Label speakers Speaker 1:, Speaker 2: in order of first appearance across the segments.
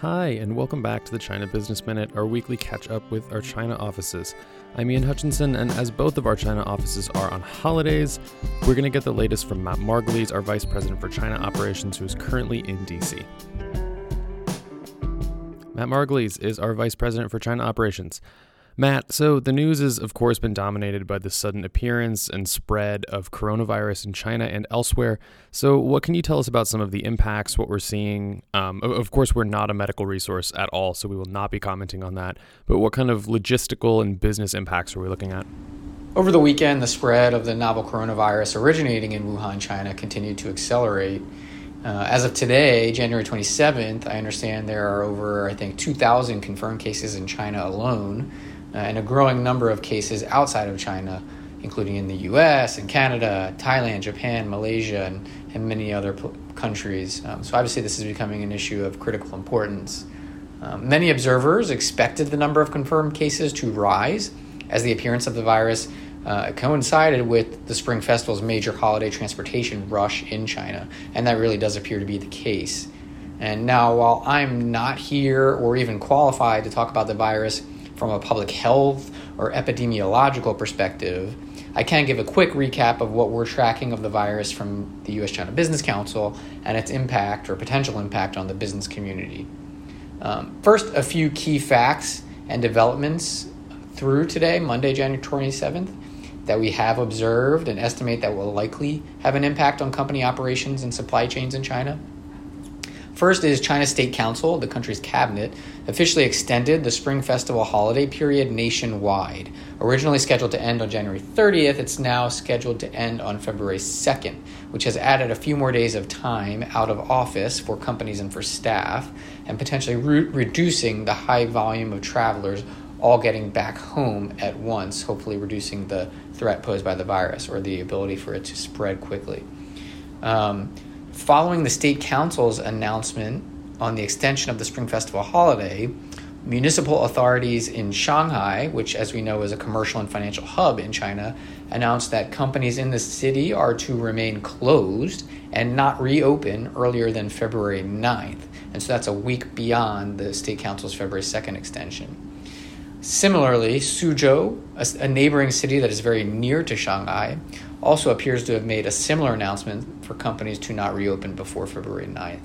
Speaker 1: Hi, and welcome back to the China Business Minute, our weekly catch up with our China offices. I'm Ian Hutchinson, and as both of our China offices are on holidays, we're going to get the latest from Matt Margulies, our Vice President for China Operations, who is currently in DC. Matt Margulies is our Vice President for China Operations. Matt, so the news has, of course, been dominated by the sudden appearance and spread of coronavirus in China and elsewhere. So, what can you tell us about some of the impacts, what we're seeing? Um, of course, we're not a medical resource at all, so we will not be commenting on that. But what kind of logistical and business impacts are we looking at?
Speaker 2: Over the weekend, the spread of the novel coronavirus originating in Wuhan, China, continued to accelerate. Uh, as of today, January 27th, I understand there are over, I think, 2,000 confirmed cases in China alone uh, and a growing number of cases outside of China, including in the US and Canada, Thailand, Japan, Malaysia, and, and many other countries. Um, so, obviously, this is becoming an issue of critical importance. Um, many observers expected the number of confirmed cases to rise as the appearance of the virus uh, coincided with the Spring Festival's major holiday transportation rush in China, and that really does appear to be the case. And now, while I'm not here or even qualified to talk about the virus, from a public health or epidemiological perspective, I can give a quick recap of what we're tracking of the virus from the US China Business Council and its impact or potential impact on the business community. Um, first, a few key facts and developments through today, Monday, January 27th, that we have observed and estimate that will likely have an impact on company operations and supply chains in China. First is China State Council, the country's cabinet, officially extended the Spring Festival holiday period nationwide. Originally scheduled to end on January 30th, it's now scheduled to end on February 2nd, which has added a few more days of time out of office for companies and for staff, and potentially re- reducing the high volume of travelers all getting back home at once, hopefully reducing the threat posed by the virus or the ability for it to spread quickly. Um, Following the state council's announcement on the extension of the Spring Festival holiday, municipal authorities in Shanghai, which, as we know, is a commercial and financial hub in China, announced that companies in the city are to remain closed and not reopen earlier than February 9th. And so that's a week beyond the state council's February 2nd extension. Similarly, Suzhou, a, neighboring city that is very near to Shanghai, also appears to have made a similar announcement for companies to not reopen before February 9th.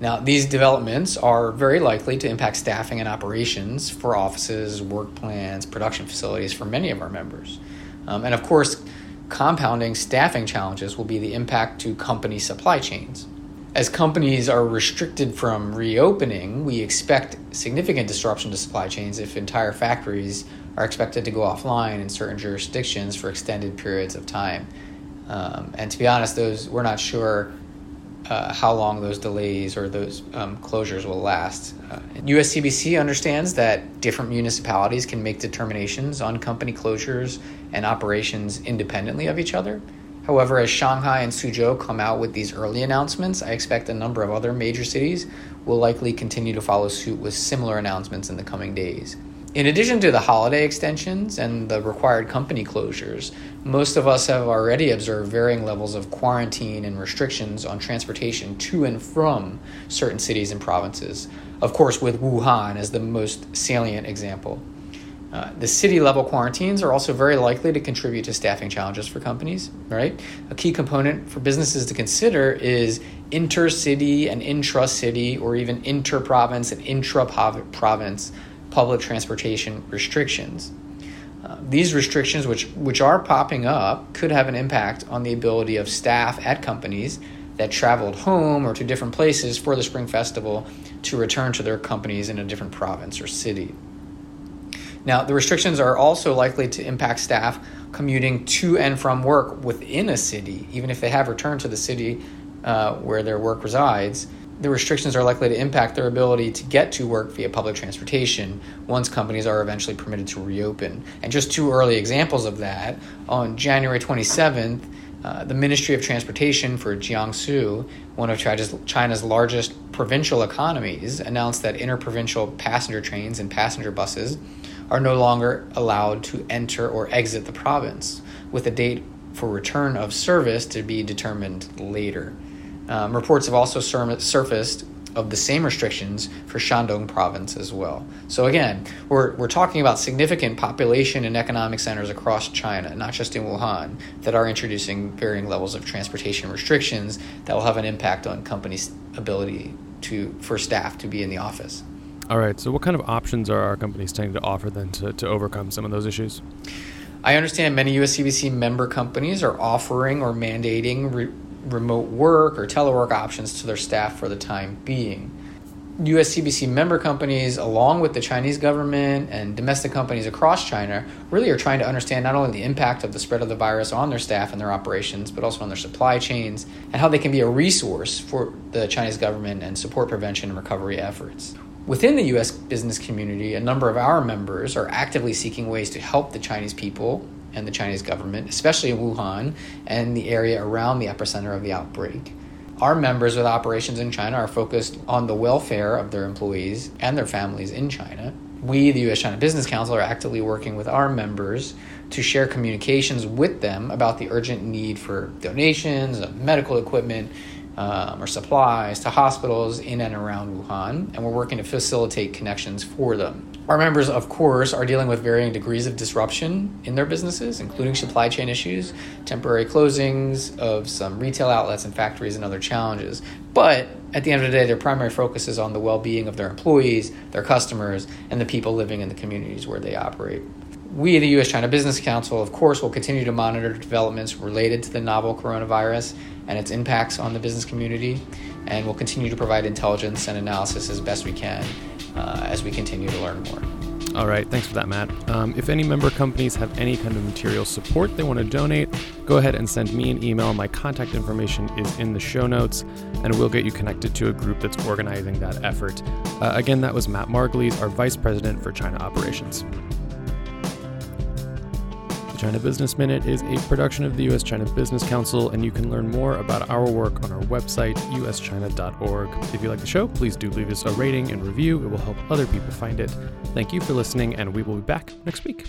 Speaker 2: Now, these developments are very likely to impact staffing and operations for offices, work plans, production facilities for many of our members. Um, and of course, compounding staffing challenges will be the impact to company supply chains. As companies are restricted from reopening, we expect significant disruption to supply chains if entire factories are expected to go offline in certain jurisdictions for extended periods of time. Um, and to be honest, those we're not sure uh, how long those delays or those um, closures will last. Uh, USCBC understands that different municipalities can make determinations on company closures and operations independently of each other. However, as Shanghai and Suzhou come out with these early announcements, I expect a number of other major cities will likely continue to follow suit with similar announcements in the coming days. In addition to the holiday extensions and the required company closures, most of us have already observed varying levels of quarantine and restrictions on transportation to and from certain cities and provinces. Of course, with Wuhan as the most salient example. Uh, the city level quarantines are also very likely to contribute to staffing challenges for companies, right? A key component for businesses to consider is intercity and intra city, or even inter province and intra province public transportation restrictions. Uh, these restrictions, which, which are popping up, could have an impact on the ability of staff at companies that traveled home or to different places for the Spring Festival to return to their companies in a different province or city. Now, the restrictions are also likely to impact staff commuting to and from work within a city, even if they have returned to the city uh, where their work resides the restrictions are likely to impact their ability to get to work via public transportation once companies are eventually permitted to reopen. And just two early examples of that on January 27th, uh, the Ministry of Transportation for Jiangsu, one of China's, China's largest provincial economies, announced that interprovincial passenger trains and passenger buses are no longer allowed to enter or exit the province, with a date for return of service to be determined later. Um, reports have also sur- surfaced of the same restrictions for Shandong province as well. So again, we're, we're talking about significant population and economic centers across China, not just in Wuhan, that are introducing varying levels of transportation restrictions that will have an impact on companies' ability to for staff to be in the office.
Speaker 1: All right. So what kind of options are our companies trying to offer then to, to overcome some of those issues?
Speaker 2: I understand many USCBC member companies are offering or mandating re- remote work or telework options to their staff for the time being. USCBC member companies, along with the Chinese government and domestic companies across China, really are trying to understand not only the impact of the spread of the virus on their staff and their operations, but also on their supply chains, and how they can be a resource for the Chinese government and support prevention and recovery efforts. Within the US business community, a number of our members are actively seeking ways to help the Chinese people and the Chinese government, especially in Wuhan and the area around the epicenter of the outbreak. Our members with operations in China are focused on the welfare of their employees and their families in China. We, the US China Business Council, are actively working with our members to share communications with them about the urgent need for donations of medical equipment um, or supplies to hospitals in and around Wuhan, and we're working to facilitate connections for them. Our members, of course, are dealing with varying degrees of disruption in their businesses, including supply chain issues, temporary closings of some retail outlets and factories, and other challenges. But at the end of the day, their primary focus is on the well being of their employees, their customers, and the people living in the communities where they operate. We, the U.S. China Business Council, of course, will continue to monitor developments related to the novel coronavirus and its impacts on the business community, and we'll continue to provide intelligence and analysis as best we can uh, as we continue to learn more.
Speaker 1: All right, thanks for that, Matt. Um, if any member companies have any kind of material support they want to donate, go ahead and send me an email. My contact information is in the show notes, and we'll get you connected to a group that's organizing that effort. Uh, again, that was Matt Margulies, our Vice President for China Operations. China Business Minute is a production of the U.S. China Business Council, and you can learn more about our work on our website, uschina.org. If you like the show, please do leave us a rating and review. It will help other people find it. Thank you for listening, and we will be back next week.